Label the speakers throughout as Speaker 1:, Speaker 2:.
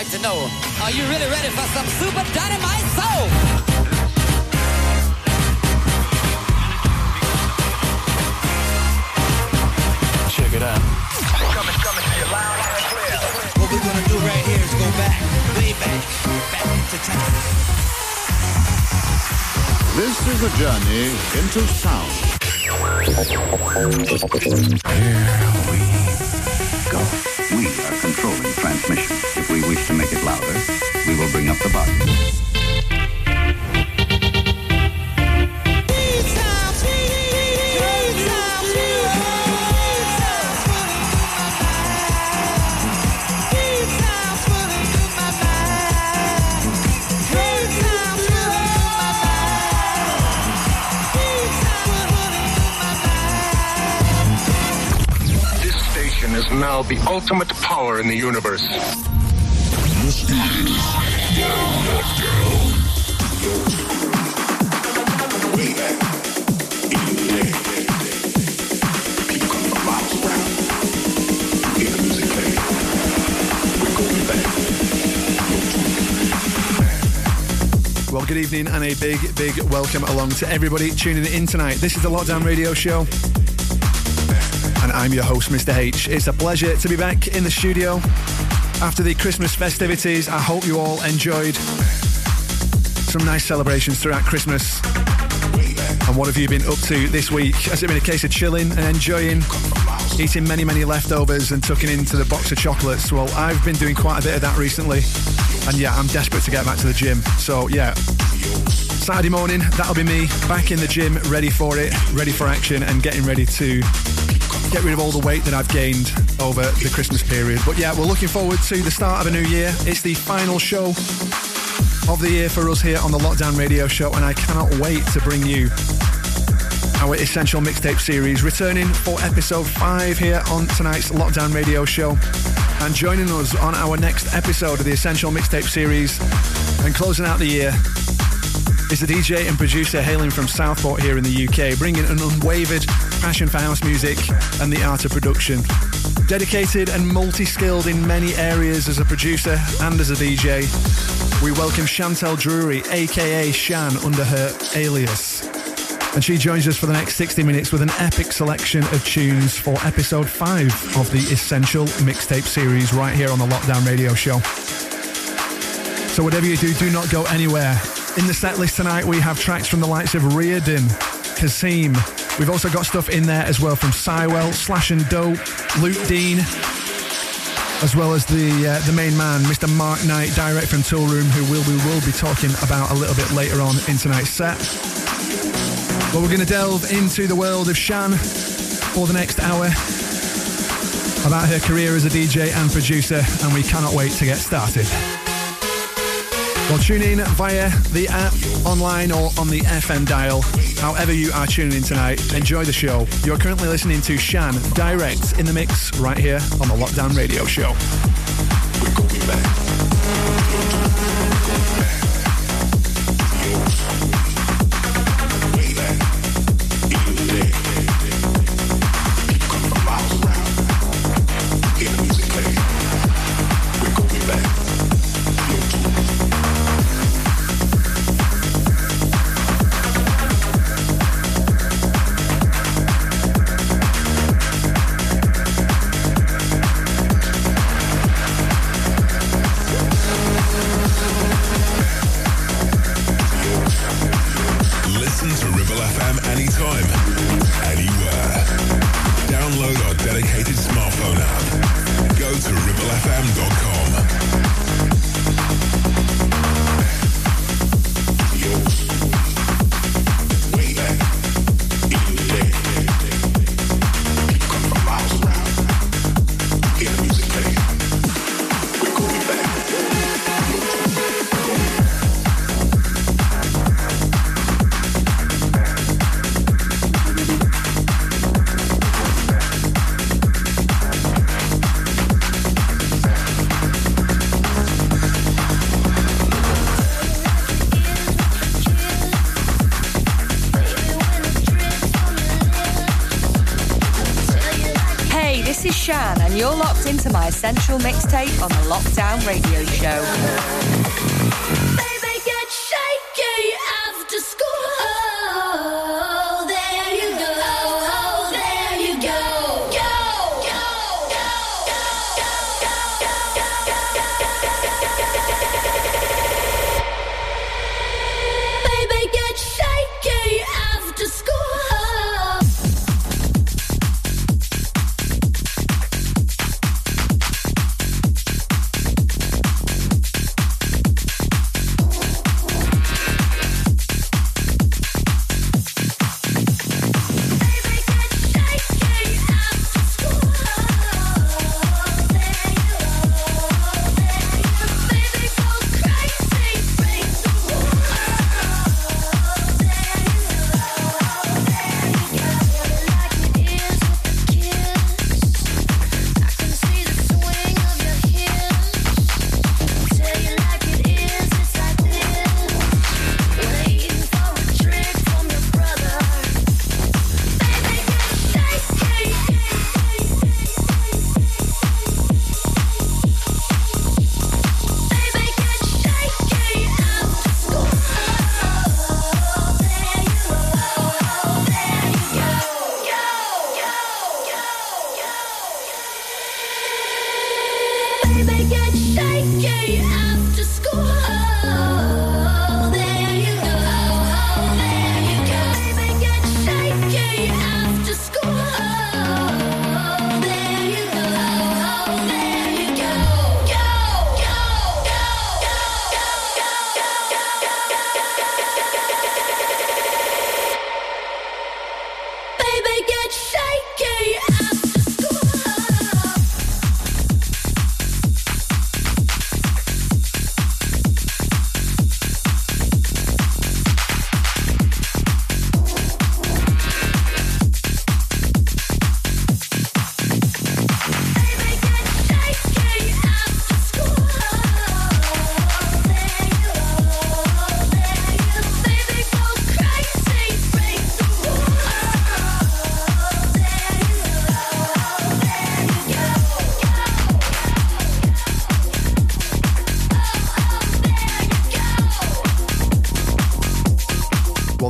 Speaker 1: like to know, are you really ready for some super dynamite soul?
Speaker 2: Check it out.
Speaker 3: Coming, coming to you loud and clear.
Speaker 4: What we're gonna do right here is go back, way back, back into time.
Speaker 5: This is a journey into sound.
Speaker 6: Here we go. We are controlling transmission. We wish to make it louder, we will bring up the volume.
Speaker 3: This station is now the ultimate power in the universe.
Speaker 7: Well, good evening and a big, big welcome along to everybody tuning in tonight. This is the Lockdown Radio Show, and I'm your host, Mr. H. It's a pleasure to be back in the studio after the Christmas festivities. I hope you all enjoyed some nice celebrations throughout Christmas. And what have you been up to this week? Has it been a case of chilling and enjoying, eating many, many leftovers and tucking into the box of chocolates? Well, I've been doing quite a bit of that recently. And yeah, I'm desperate to get back to the gym. So yeah, Saturday morning, that'll be me back in the gym, ready for it, ready for action, and getting ready to get rid of all the weight that I've gained over the Christmas period. But yeah, we're looking forward to the start of a new year. It's the final show of the year for us here on the Lockdown Radio Show, and I cannot wait to bring you our Essential Mixtape series, returning for episode five here on tonight's Lockdown Radio Show. And joining us on our next episode of the Essential Mixtape series and closing out the year is the DJ and producer hailing from Southport here in the UK, bringing an unwavered passion for house music and the art of production. Dedicated and multi skilled in many areas as a producer and as a DJ, we welcome Chantel Drury, aka Shan, under her alias. And she joins us for the next 60 minutes with an epic selection of tunes for episode 5 of the Essential Mixtape series right here on the Lockdown Radio Show. So, whatever you do, do not go anywhere. In the set list tonight, we have tracks from the likes of Reardon, Kazim. We've also got stuff in there as well from Cywell, Slash and Dope, Luke Dean, as well as the uh, the main man, Mr. Mark Knight, direct from Toolroom, who will we will be talking about a little bit later on in tonight's set. But we're going to delve into the world of Shan for the next hour about her career as a DJ and producer, and we cannot wait to get started. Well, tune in via the app, online, or on the FM dial. However, you are tuning in tonight, enjoy the show. You're currently listening to Shan direct in the mix right here on the Lockdown Radio Show.
Speaker 8: locked essential mixtape on the Lockdown Radio Show.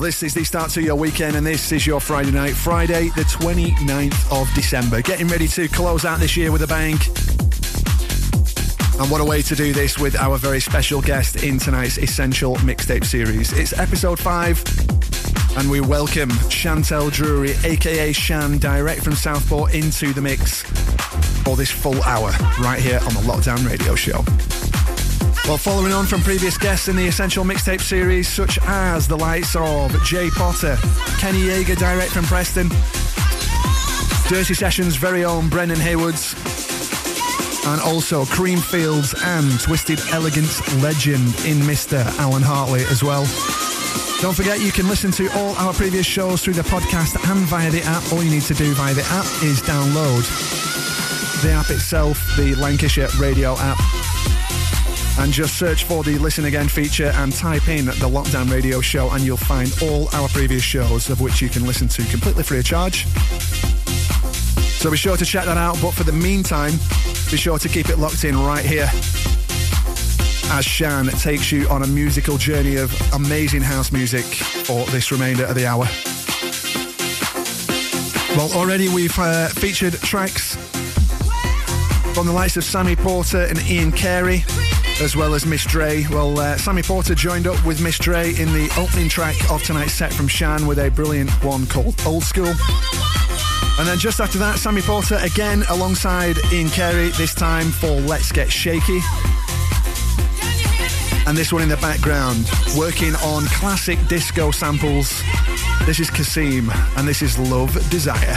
Speaker 7: This is the start to your weekend, and this is your Friday night, Friday, the 29th of December. Getting ready to close out this year with a bang. And what a way to do this with our very special guest in tonight's Essential Mixtape series. It's episode five, and we welcome Chantel Drury, aka Shan, direct from Southport, into the mix for this full hour right here on the Lockdown Radio Show. Well, following on from previous guests in the Essential Mixtape series, such as the likes of Jay Potter, Kenny Yeager, direct from Preston, Dirty Sessions' very own Brendan Haywoods, and also Creamfields and Twisted Elegance legend in Mr. Alan Hartley as well. Don't forget you can listen to all our previous shows through the podcast and via the app. All you need to do via the app is download the app itself, the Lancashire radio app and just search for the Listen Again feature and type in the Lockdown Radio Show, and you'll find all our previous shows, of which you can listen to completely free of charge. So be sure to check that out. But for the meantime, be sure to keep it locked in right here as Shan takes you on a musical journey of amazing house music for this remainder of the hour. Well, already we've uh, featured tracks from the likes of Sammy Porter and Ian Carey, as well as Miss Dre. Well, uh, Sammy Porter joined up with Miss Dre in the opening track of tonight's set from Shan with a brilliant one called Old School. And then just after that, Sammy Porter again alongside Ian Carey, this time for Let's Get Shaky. And this one in the background, working on classic disco samples. This is Kasim, and this is Love Desire.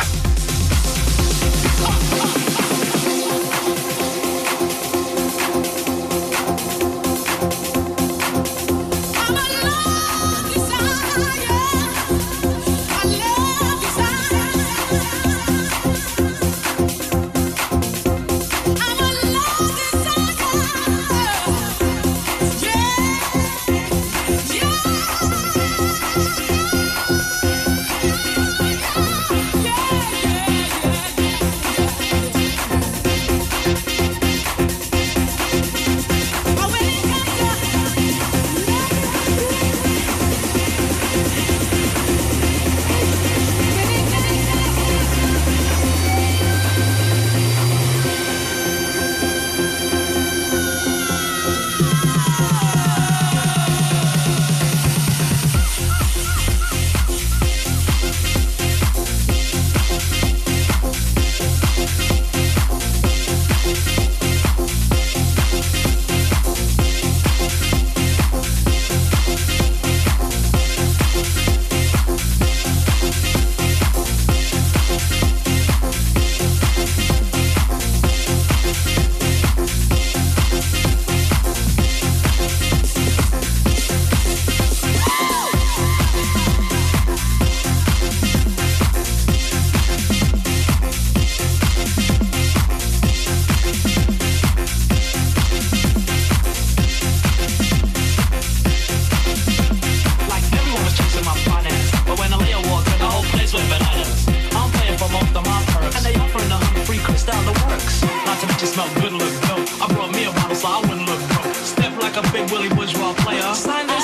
Speaker 8: Look dope. I brought me a bottle so I wouldn't look broke. Step like a big Willie bourgeois player. Sign this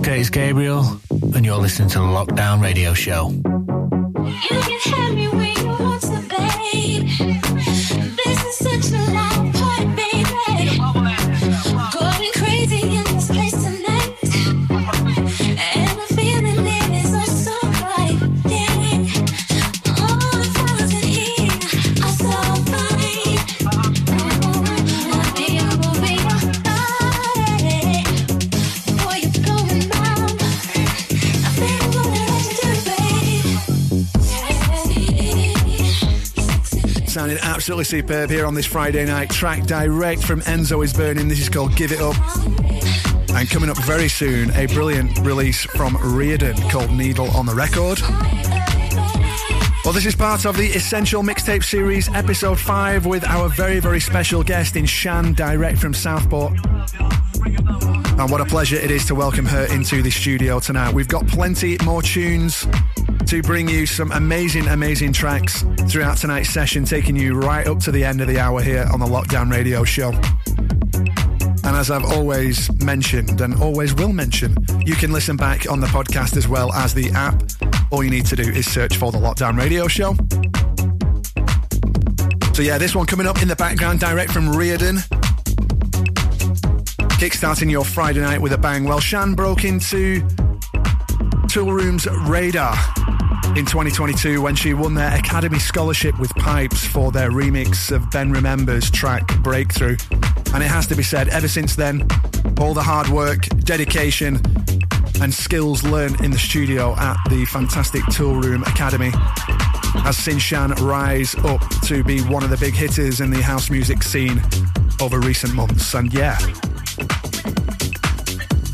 Speaker 9: is
Speaker 10: Curtis Gabriel, and you're listening to the Lockdown Radio Show.
Speaker 7: Absolutely superb here on this Friday night. Track direct from Enzo is Burning. This is called Give It Up. And coming up very soon, a brilliant release from Reardon called Needle on the Record. Well, this is part of the Essential Mixtape Series, episode 5, with our very, very special guest in Shan, direct from Southport. And what a pleasure it is to welcome her into the studio tonight. We've got plenty more tunes to bring you some amazing, amazing tracks throughout tonight's session, taking you right up to the end of the hour here on the Lockdown Radio Show. And as I've always mentioned and always will mention, you can listen back on the podcast as well as the app. All you need to do is search for the Lockdown Radio Show. So, yeah, this one coming up in the background, direct from Reardon. Kickstarting your Friday night with a bang. Well, Shan broke into Toolroom's radar in 2022 when she won their Academy Scholarship with Pipes for their remix of Ben Remember's track Breakthrough. And it has to be said, ever since then, all the hard work, dedication, and skills learned in the studio at the fantastic Toolroom Academy has seen Shan rise up to be one of the big hitters in the house music scene over recent months. And yeah,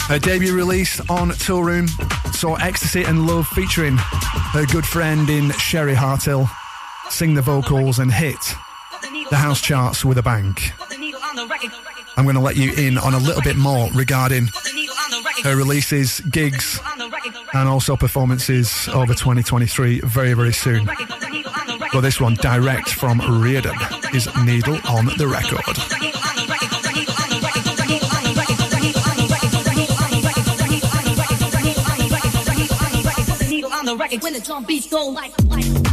Speaker 7: her debut release on Toolroom saw Ecstasy and Love featuring her good friend in Sherry Hartill sing the vocals and hit the house charts with a bang. I'm going to let you in on a little bit more regarding her releases, gigs, and also performances over 2023 very, very soon. But this one, direct from Reardon, is Needle on the Record.
Speaker 9: When the drum beats go like, like,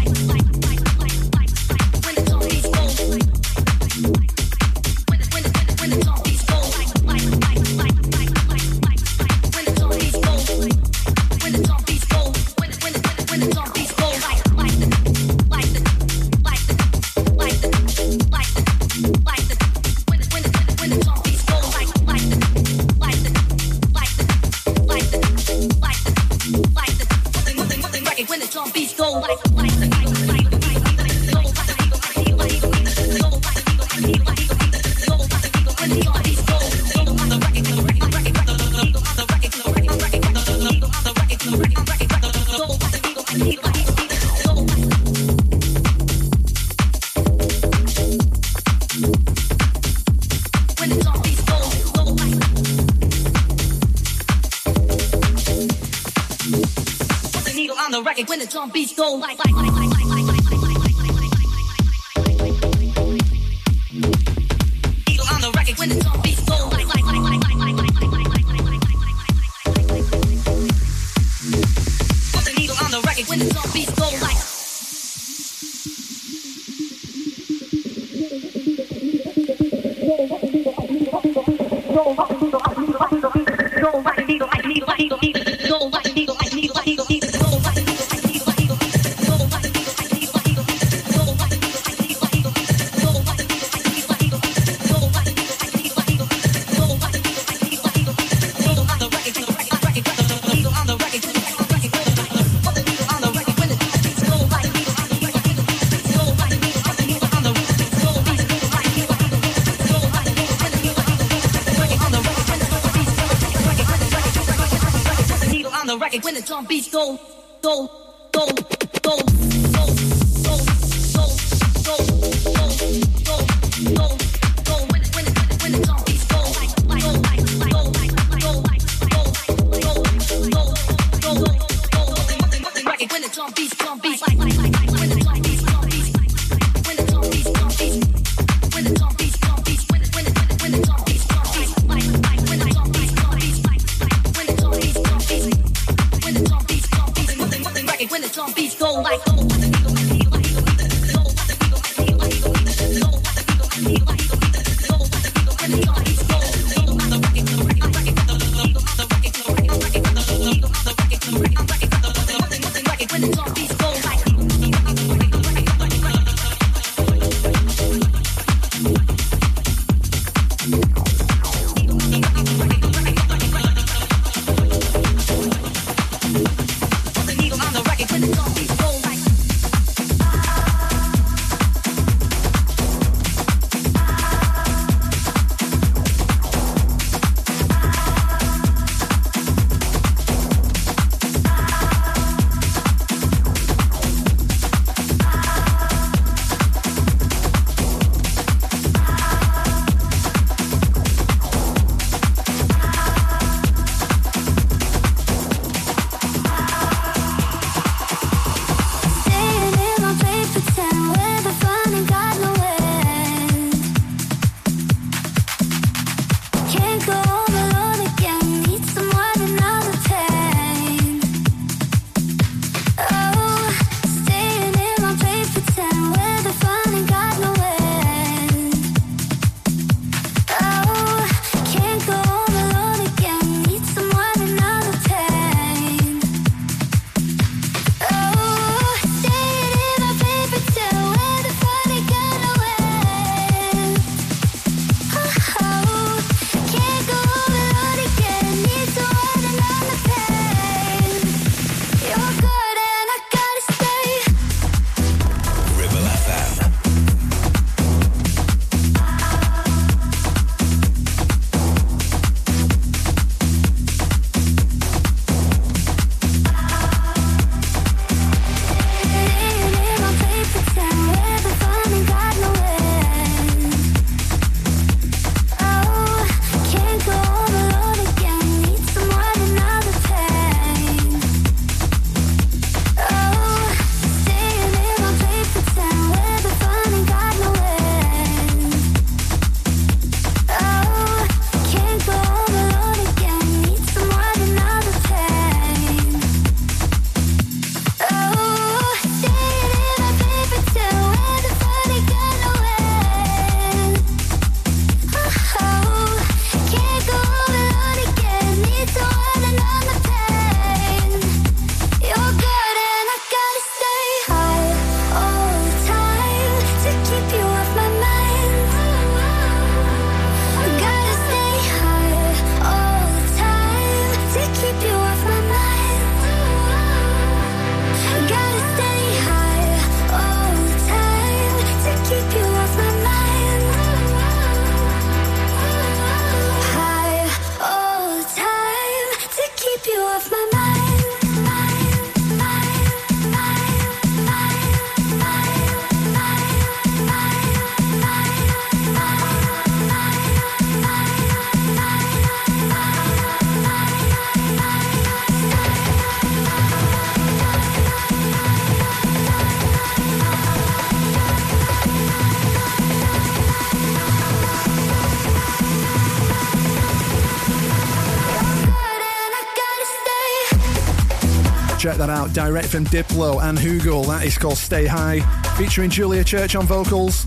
Speaker 7: out. Direct from Diplo and Hugel. That is called Stay High, featuring Julia Church on vocals.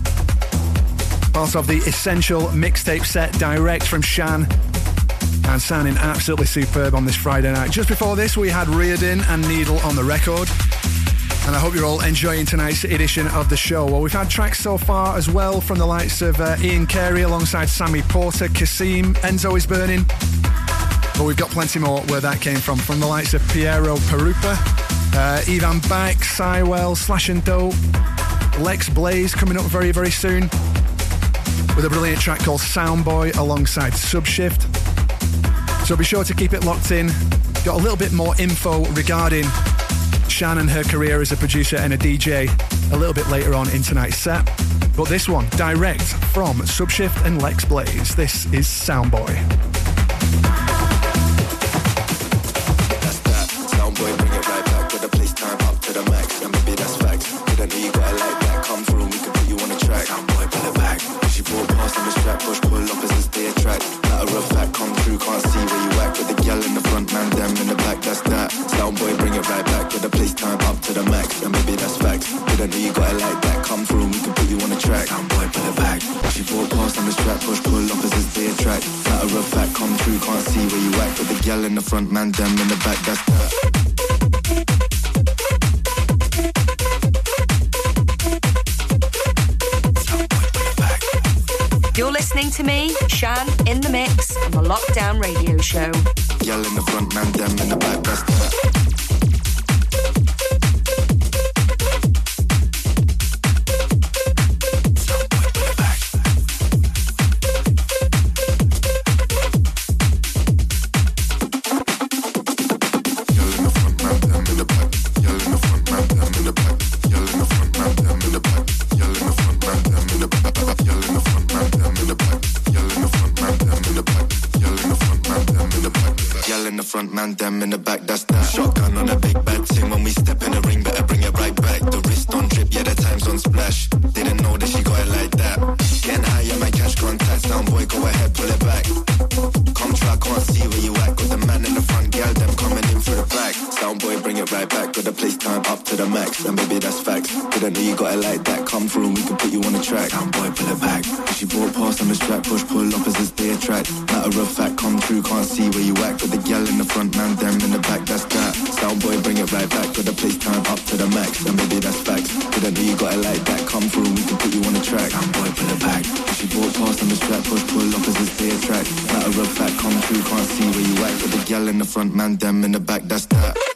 Speaker 7: Part of the Essential mixtape set, direct from Shan. And sounding absolutely superb on this Friday night. Just before this, we had Reardon and Needle on the record. And I hope you're all enjoying tonight's edition of the show. Well, we've had tracks so far as well from the likes of uh, Ian Carey alongside Sammy Porter, Kasim, Enzo is Burning. But we've got plenty more where that came from, from the likes of Piero Pirupa, uh, Ivan Back, Sywell, Slash and Dope, Lex Blaze coming up very, very soon with a brilliant track called Soundboy alongside Subshift. So be sure to keep it locked in. Got a little bit more info regarding Shan and her career as a producer and a DJ a little bit later on in tonight's set. But this one, direct from Subshift and Lex Blaze. This is Soundboy.
Speaker 11: Front, man, them in the back. That's splash. Didn't know you got it like that. Come through, we can put you on the track. Sound boy, pull it back. If She brought past on the strap, push, pull up as opposites, they attract. Matter of fact, come through, can't see where you at. Got the gal in the front, man, them in the back, that's that. Sound boy, bring it right back. Got the place time up to the max. And maybe that's facts. Didn't know you got it like that. Come through, we can put you on the track. Sound boy, pull it back. If She brought past on the strap, push, pull up as opposites, they attract. Matter of fact, come through, can't see where you at. Got the gal in the front, man, them in the back, that's that.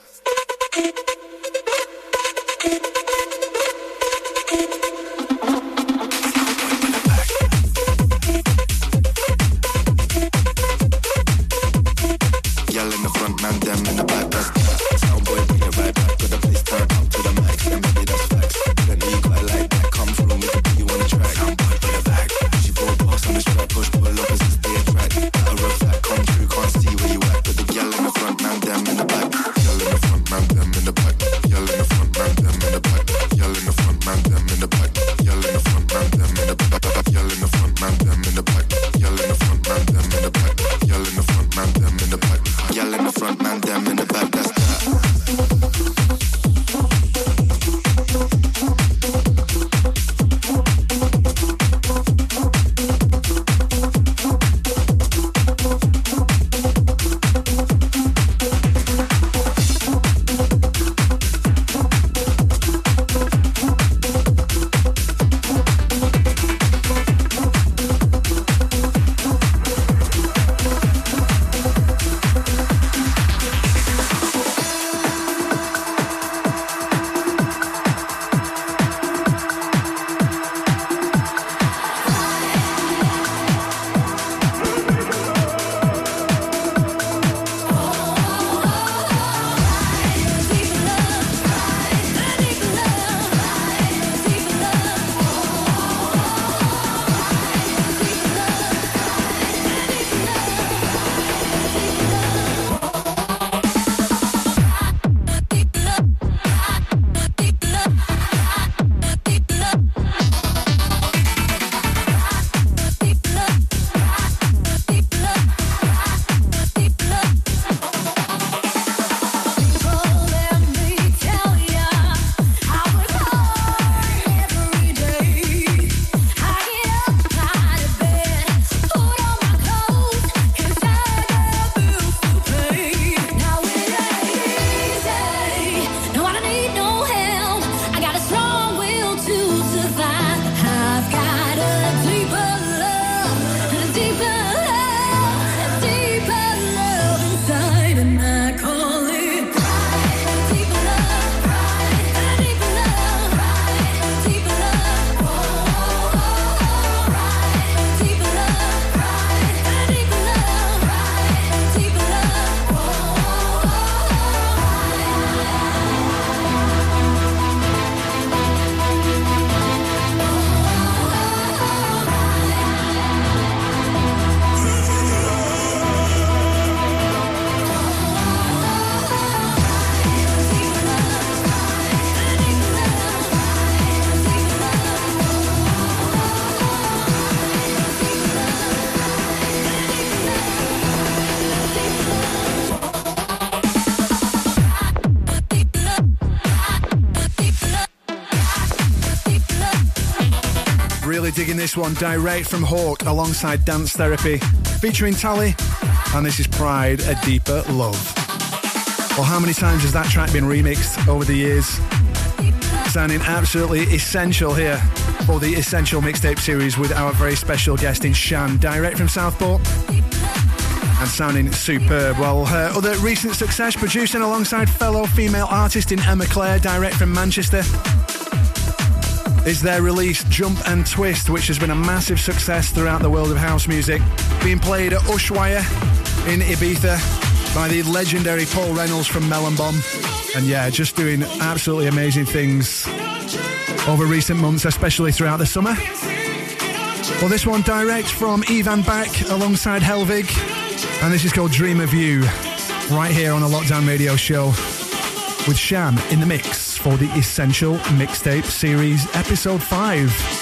Speaker 7: Digging this one direct from Hawk alongside Dance Therapy, featuring Tally, and this is Pride, A Deeper Love. Well, how many times has that track been remixed over the years? Sounding absolutely essential here for the Essential Mixtape series with our very special guest in Shan, direct from Southport. And sounding superb. Well, her other recent success producing alongside fellow female artist in Emma Clare, direct from Manchester, is their release Jump and Twist, which has been a massive success throughout the world of house music. Being played at Ushuaia in Ibiza by the legendary Paul Reynolds from Melon Bomb. And yeah, just doing absolutely amazing things over recent months, especially throughout the summer. Well, this one direct from Ivan Back alongside Helvig, and this is called Dream of You, right here on a Lockdown Radio Show with Shan in the mix for the Essential Mixtape Series, Episode 5.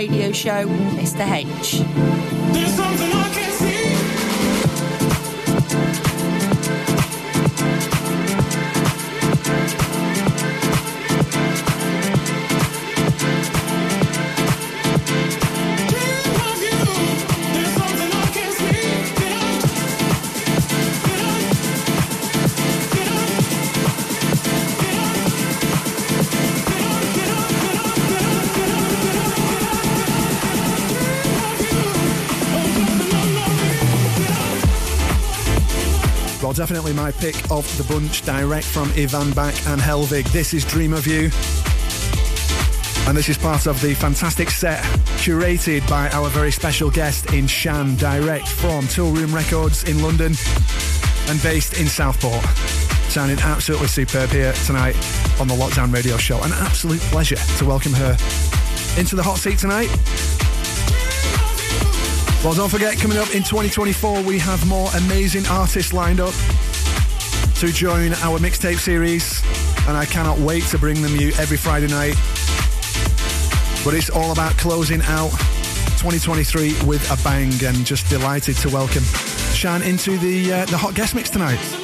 Speaker 8: Radio Show Mr. H.
Speaker 7: definitely my pick of the bunch, direct from Ivan Back and Helvig. This is Dream of You. And this is part of the fantastic set curated by our very special guest in Shan, direct from Toolroom Records in London and based in Southport. Sounding absolutely superb here tonight on the Lockdown Radio Show. An absolute pleasure to welcome her into the hot seat tonight. Well, don't forget, coming up in 2024, we have more amazing artists lined up to join our mixtape series, and I cannot wait to bring them you every Friday night. But it's all about closing out 2023 with a bang, and just delighted to welcome Shan into the uh, the hot guest mix tonight.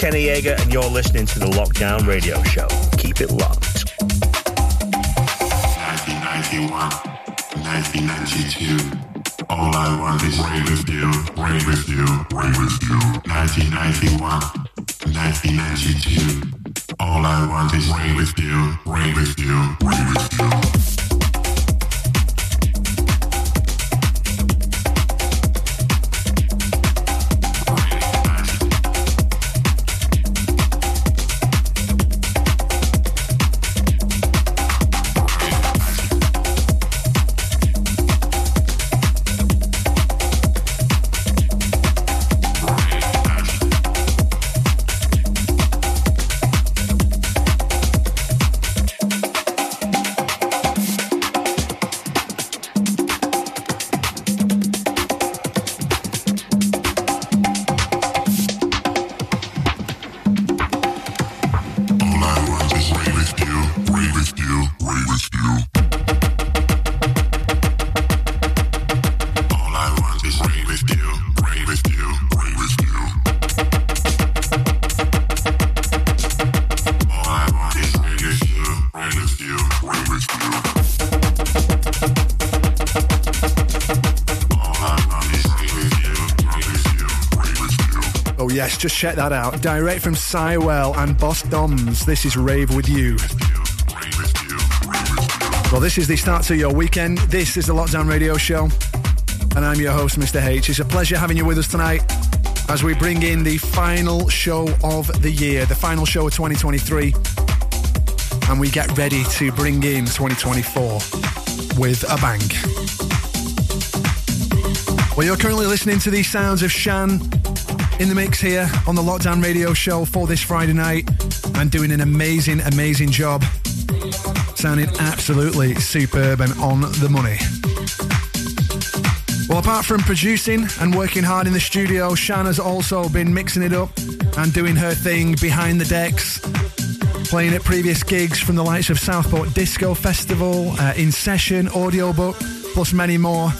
Speaker 12: Kenny Yeager, and you're listening to the Lockdown Radio Show. Keep it locked.
Speaker 13: 1991, 1992. All I want is rave with you, rave with you, rave with you. 1991, 1992. All I want is rave with you, rave with you, rave with you.
Speaker 7: Just check that out. Direct from Cywell and Boss Doms. This is Rave With You. Well, this is the start to your weekend. This is the Lockdown Radio Show. And I'm your host, Mr. H. It's a pleasure having you with us tonight as we bring in the final show of the year, the final show of 2023. And we get ready to bring in 2024 with a bang. Well, you're currently listening to the sounds of Shan in the mix here on the Lockdown Radio Show for this Friday night and doing an amazing, amazing job. Sounding absolutely superb and on the money. Well, apart from producing and working hard in the studio, Shan has also been mixing it up and doing her thing behind the decks, playing at previous gigs from the likes of Southport Disco Festival, uh, In Session, Audiobook, plus many more.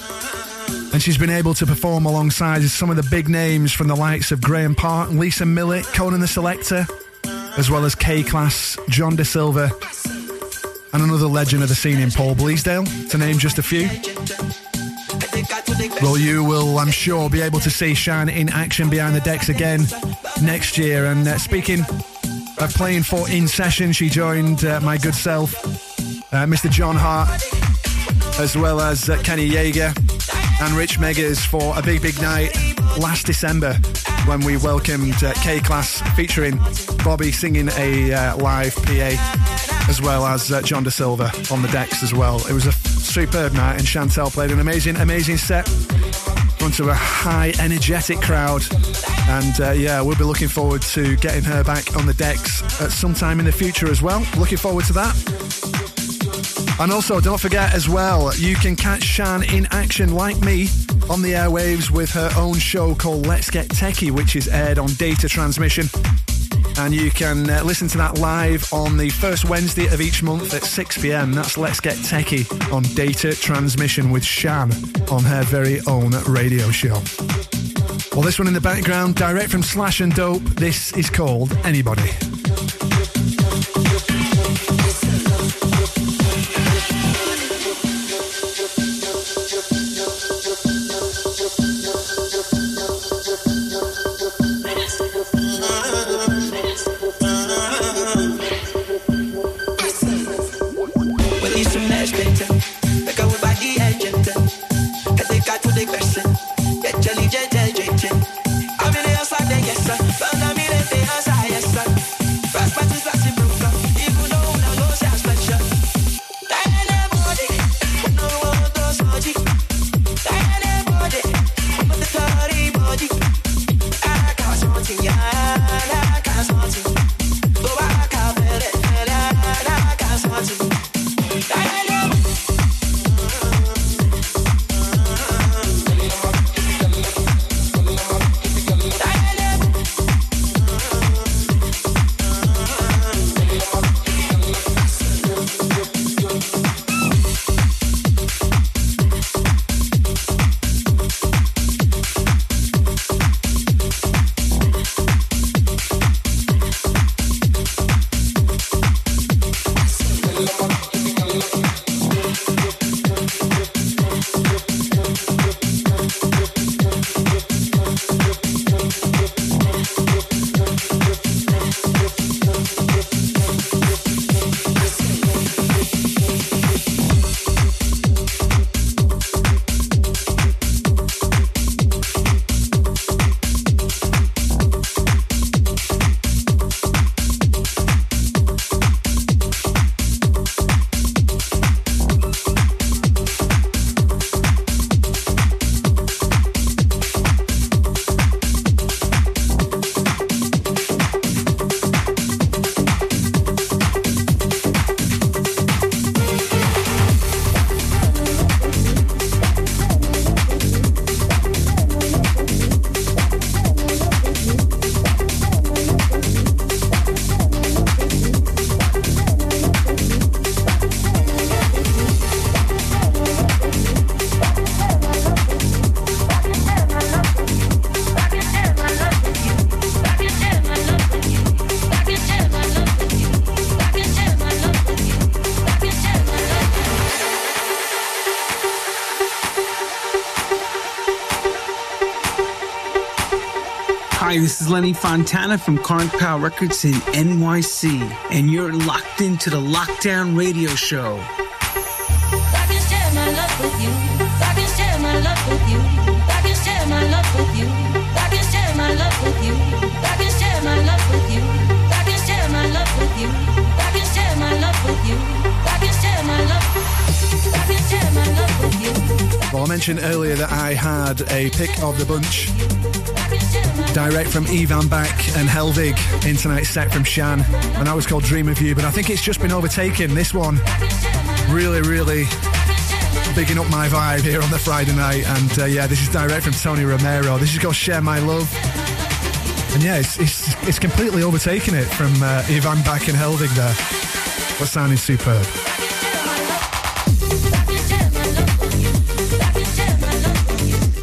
Speaker 7: And she's been able to perform alongside some of the big names from the likes of Graeme Park, Lisa Millett, Conan the Selector, as well as K-Klass, John Da Silva, and another legend of the scene in Paul Bleasdale, to name just a few. Well, you will, I'm sure, be able to see Shan in action behind the decks again next year. And uh, speaking of playing for In Session, she joined uh, my good self, uh, Mr. John Hart, as well as uh, Kenny Yeager and Rich Megas for a big, big night last December when we welcomed uh, K-Klass featuring Bobby singing a uh, live PA, as well as uh, John Da Silva on the decks as well. It was a superb night, and Chantel played an amazing, amazing set front of a high, energetic crowd. And uh, yeah, we'll be looking forward to getting her back on the decks at some time in the future as well. Looking forward to that. And also, don't forget as well, you can catch Shan in action like me on the airwaves with her own show called Let's Get Techie, which is aired on data transmission. And you can uh, listen to that live on the first Wednesday of each month at 6 pm. That's Let's Get Techie on data transmission with Shan on her very own radio show. Well, this one in the background, direct from Slash and Dope, this is called Anybody.
Speaker 14: Is Lenny Fontana from Karn Power Records in NYC, and you're locked into the Lockdown Radio Show.
Speaker 10: I can share my love with you. I can share my love with you. I can share my love with you. I can share my love with you. I can share my love with you. I can share my love with you. I can share my love with you. I can share my love. I can share my love with you.
Speaker 7: Well, I mentioned earlier that I had a pick of the bunch direct from Ivan Back and Helvig in tonight's set from Shan, and that was called Dream of You. But I think it's just been overtaken. This one, really, really bigging up my vibe here on the Friday night. And uh, yeah, this is direct from Tony Romero. This is called Share My Love. And yeah, it's, it's, it's completely overtaken it from uh, Ivan Back and Helvig there. But sounding superb.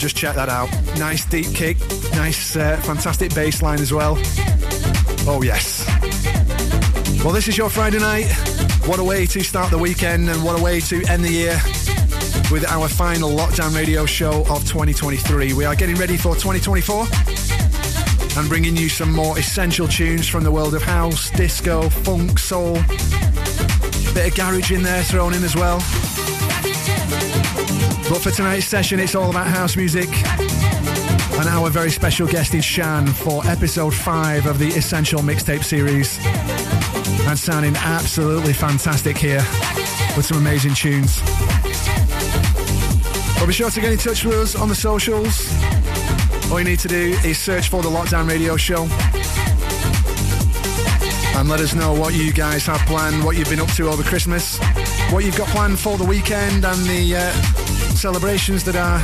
Speaker 7: Just check that out. Nice deep kick, nice, uh, fantastic bass line as well. Oh, yes. Well, this is your Friday night. What a way to start the weekend and what a way to end the year with our final lockdown radio show of 2023. We are getting ready for 2024 and bringing you some more essential tunes from the world of house, disco, funk, soul. Bit of garage in there thrown in as well. But for tonight's session, it's all about house music. And our very special guest is Shan for episode 5 of the Essential Mixtape series. And sounding absolutely fantastic here with some amazing tunes. But be sure to get in touch with us on the socials. All you need to do is search for the Lockdown Radio Show. And let us know what you guys have planned, what you've been up to over Christmas, what you've got planned for the weekend, and the uh, celebrations that are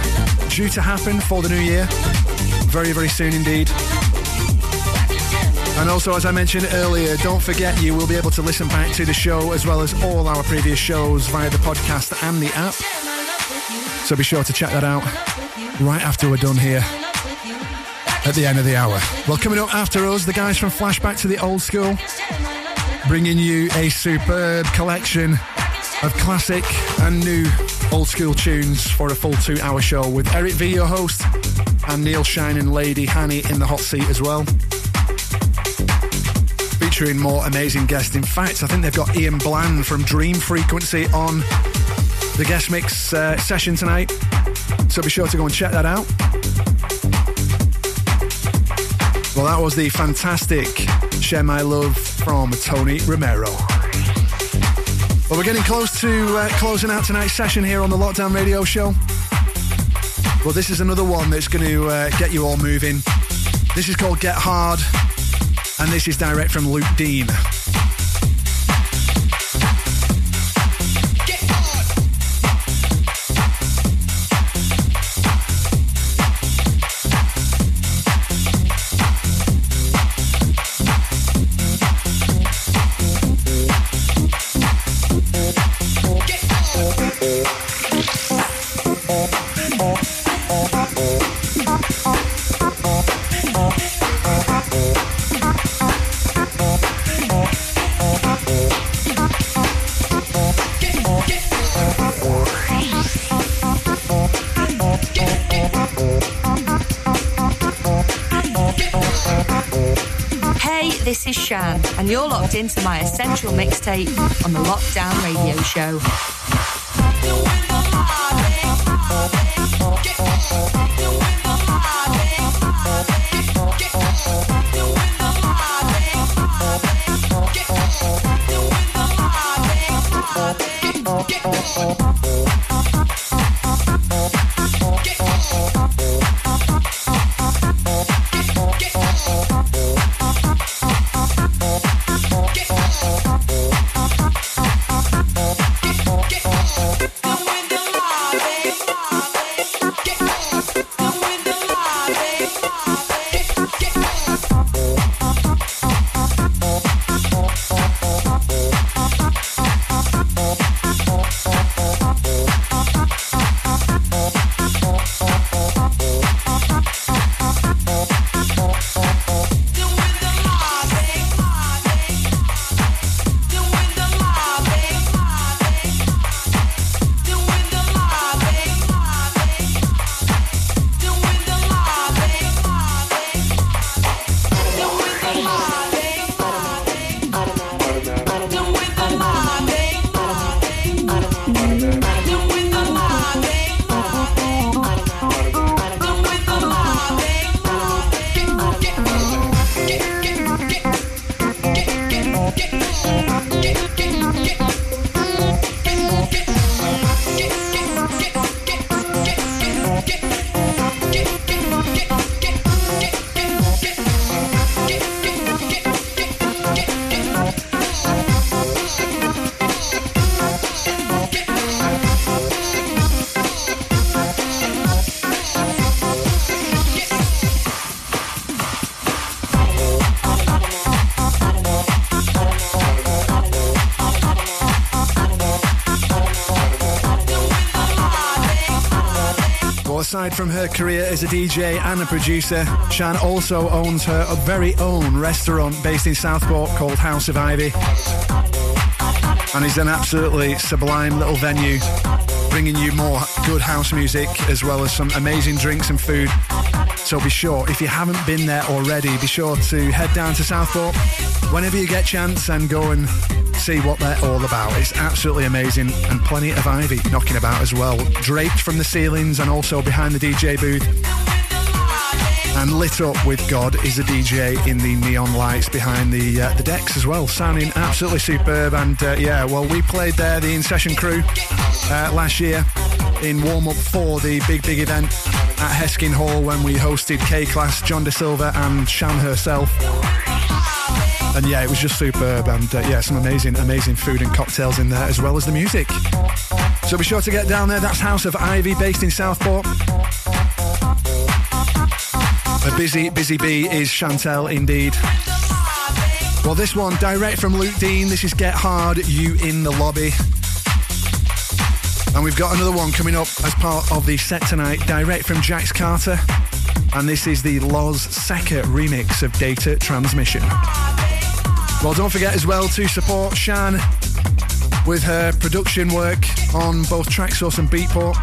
Speaker 7: due to happen for the new year. Very, very soon indeed. And also, as I mentioned earlier, don't forget you will be able to listen back to the show as well as all our previous shows via the podcast and the app. So be sure to check that out right after we're done here at the end of the hour. Well, coming up after us, the guys from Flashback to the Old School, bringing you a superb collection of classic and new old school tunes for a full two hour show with Eric V, your host, and Neil Shine and Lady Hanny in the hot seat as well. Featuring more amazing guests. In fact, I think they've got Ian Bland from Dream Frequency on the guest mix uh, session tonight. So be sure to go and check that out. Well, that was the fantastic Share My Love from Tony Romero. Well, we're getting close to uh, closing out tonight's session here on the Lockdown Radio Show. Well, this is another one that's going to uh, get you all moving. This is called Get Hard, and this is direct from Luke Dean.
Speaker 8: Into my essential mixtape on the Lockdown Radio Show.
Speaker 7: Aside from her career as a DJ and a producer, Shan also owns her very own restaurant based in Southport called House of Ivy. And is an absolutely sublime little venue, bringing you more good house music as well as some amazing drinks and food. So be sure, if you haven't been there already, be sure to head down to Southport whenever you get chance and go and see what they're all about. It's absolutely amazing and plenty of ivy knocking about as well, draped from the ceilings and also behind the DJ booth. And lit up with God is a DJ in the neon lights behind the uh, the decks as well, sounding absolutely superb. And uh, yeah, well, we played there, the In Session crew, uh, last year in warm up for the big big event at Heskin Hall when we hosted K-Klass, John Da Silva, and Shan herself. And yeah, it was just superb, and uh, yeah, some amazing, amazing food and cocktails in there as well as the music. So be sure to get down there. That's House of Ivy, based in Southport. A busy, busy bee is Chantel indeed. Well, this one direct from Luke Dean. This is Get Hard, You in the Lobby. And we've got another one coming up as part of the set tonight, direct from Jax Carter. And this is the Loz Seca remix of Data Transmission. Well, don't forget as well to support Shan with her production work on both Traxsource and Beatport.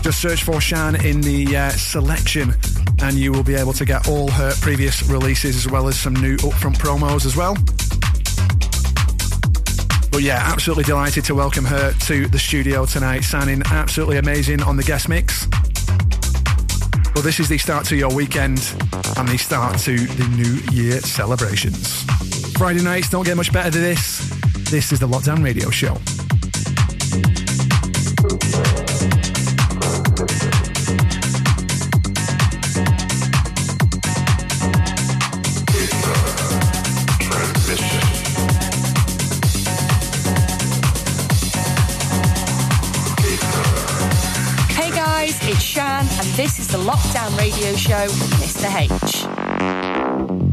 Speaker 7: Just search for Shan in the uh, selection and you will be able to get all her previous releases as well as some new upfront promos as well. But yeah, absolutely delighted to welcome her to the studio tonight, sounding absolutely amazing on the guest mix. Well, this is the start to your weekend and the start to the New Year celebrations. Friday nights don't get much better than this. This is the Lockdown Radio Show.
Speaker 8: The Lockdown Radio Show Mr. H.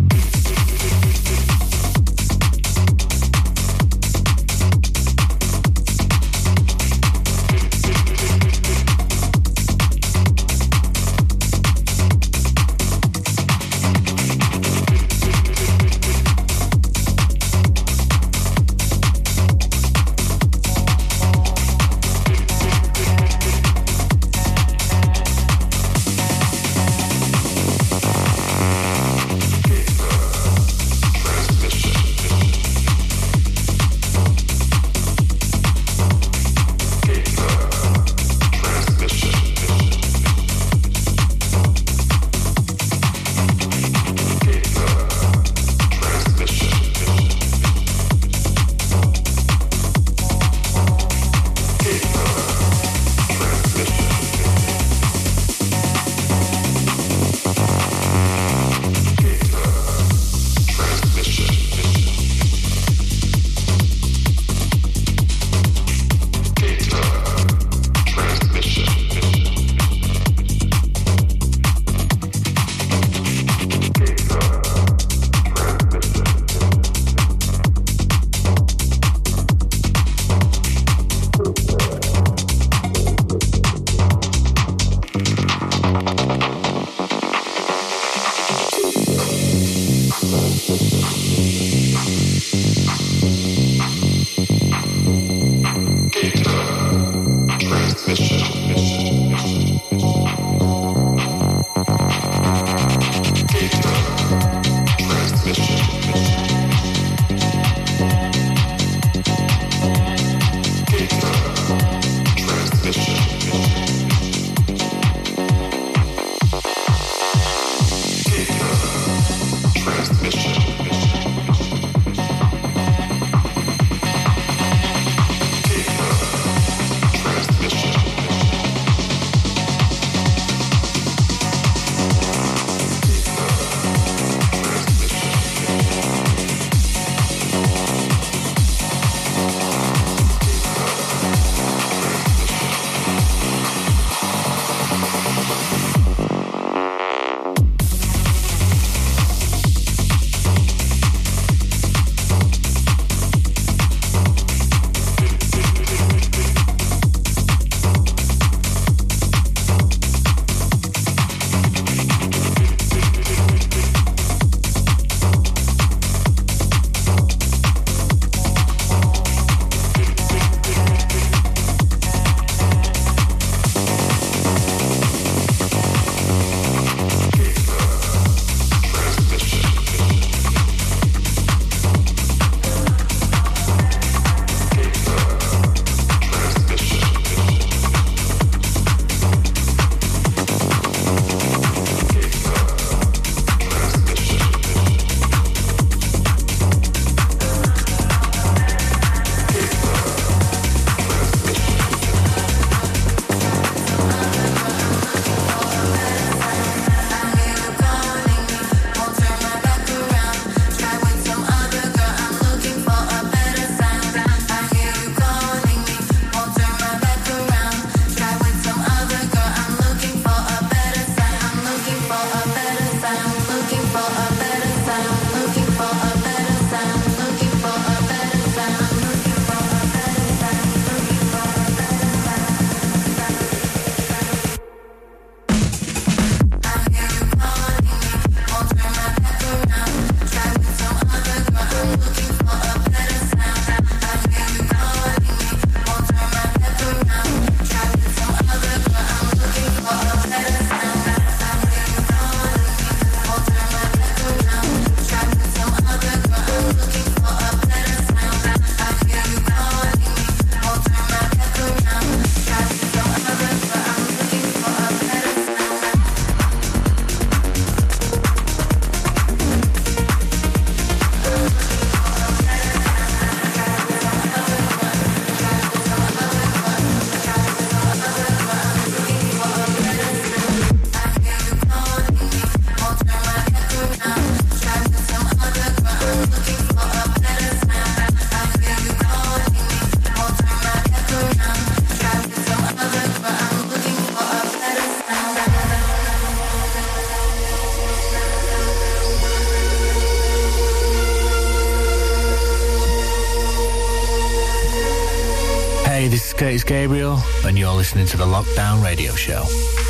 Speaker 15: listening to the Lockdown Radio Show.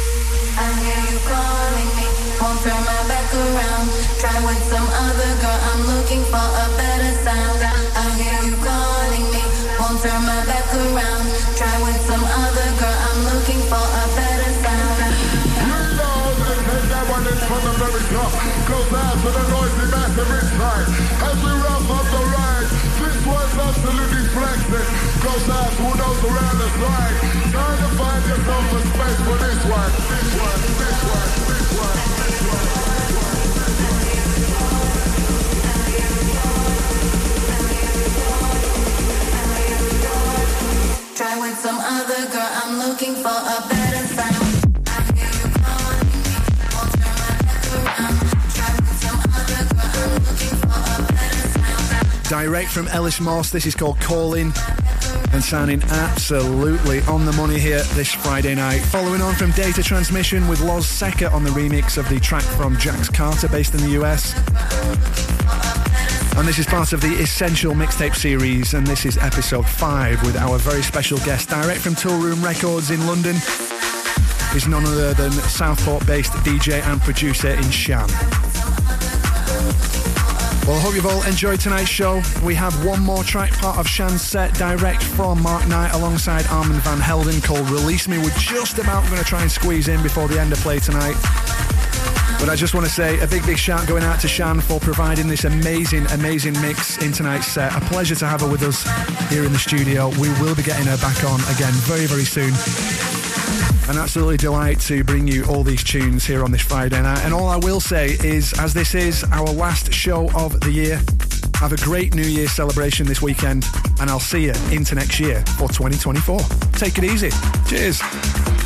Speaker 16: From
Speaker 7: Ellis Moss, this is called Calling and sounding absolutely on the money here this Friday night. Following on from Data Transmission with Loz Seca on the remix of the track from Jax Carter based in the US. And this is part of the Essential Mixtape series, and this is episode 5 with our very special guest, direct from Toolroom Records in London, is none other than Southport based DJ and producer in Shan. Well, I hope you've all enjoyed tonight's show. We have one more track part of Shan's set direct from Mark Knight alongside Armand Van Helden called Release Me. We're just about going to try and squeeze in before the end of play tonight. But I just want to say a big, big shout going out to Shan for providing this amazing, amazing mix in tonight's set. A pleasure to have her with us here in the studio. We will be getting her back on again very, very soon. An absolutely delight to bring you all these tunes here on this Friday night. And all I will say is, as this is our last show of the year, have a great New Year celebration this weekend, and I'll see you into next year for 2024. Take it easy. Cheers.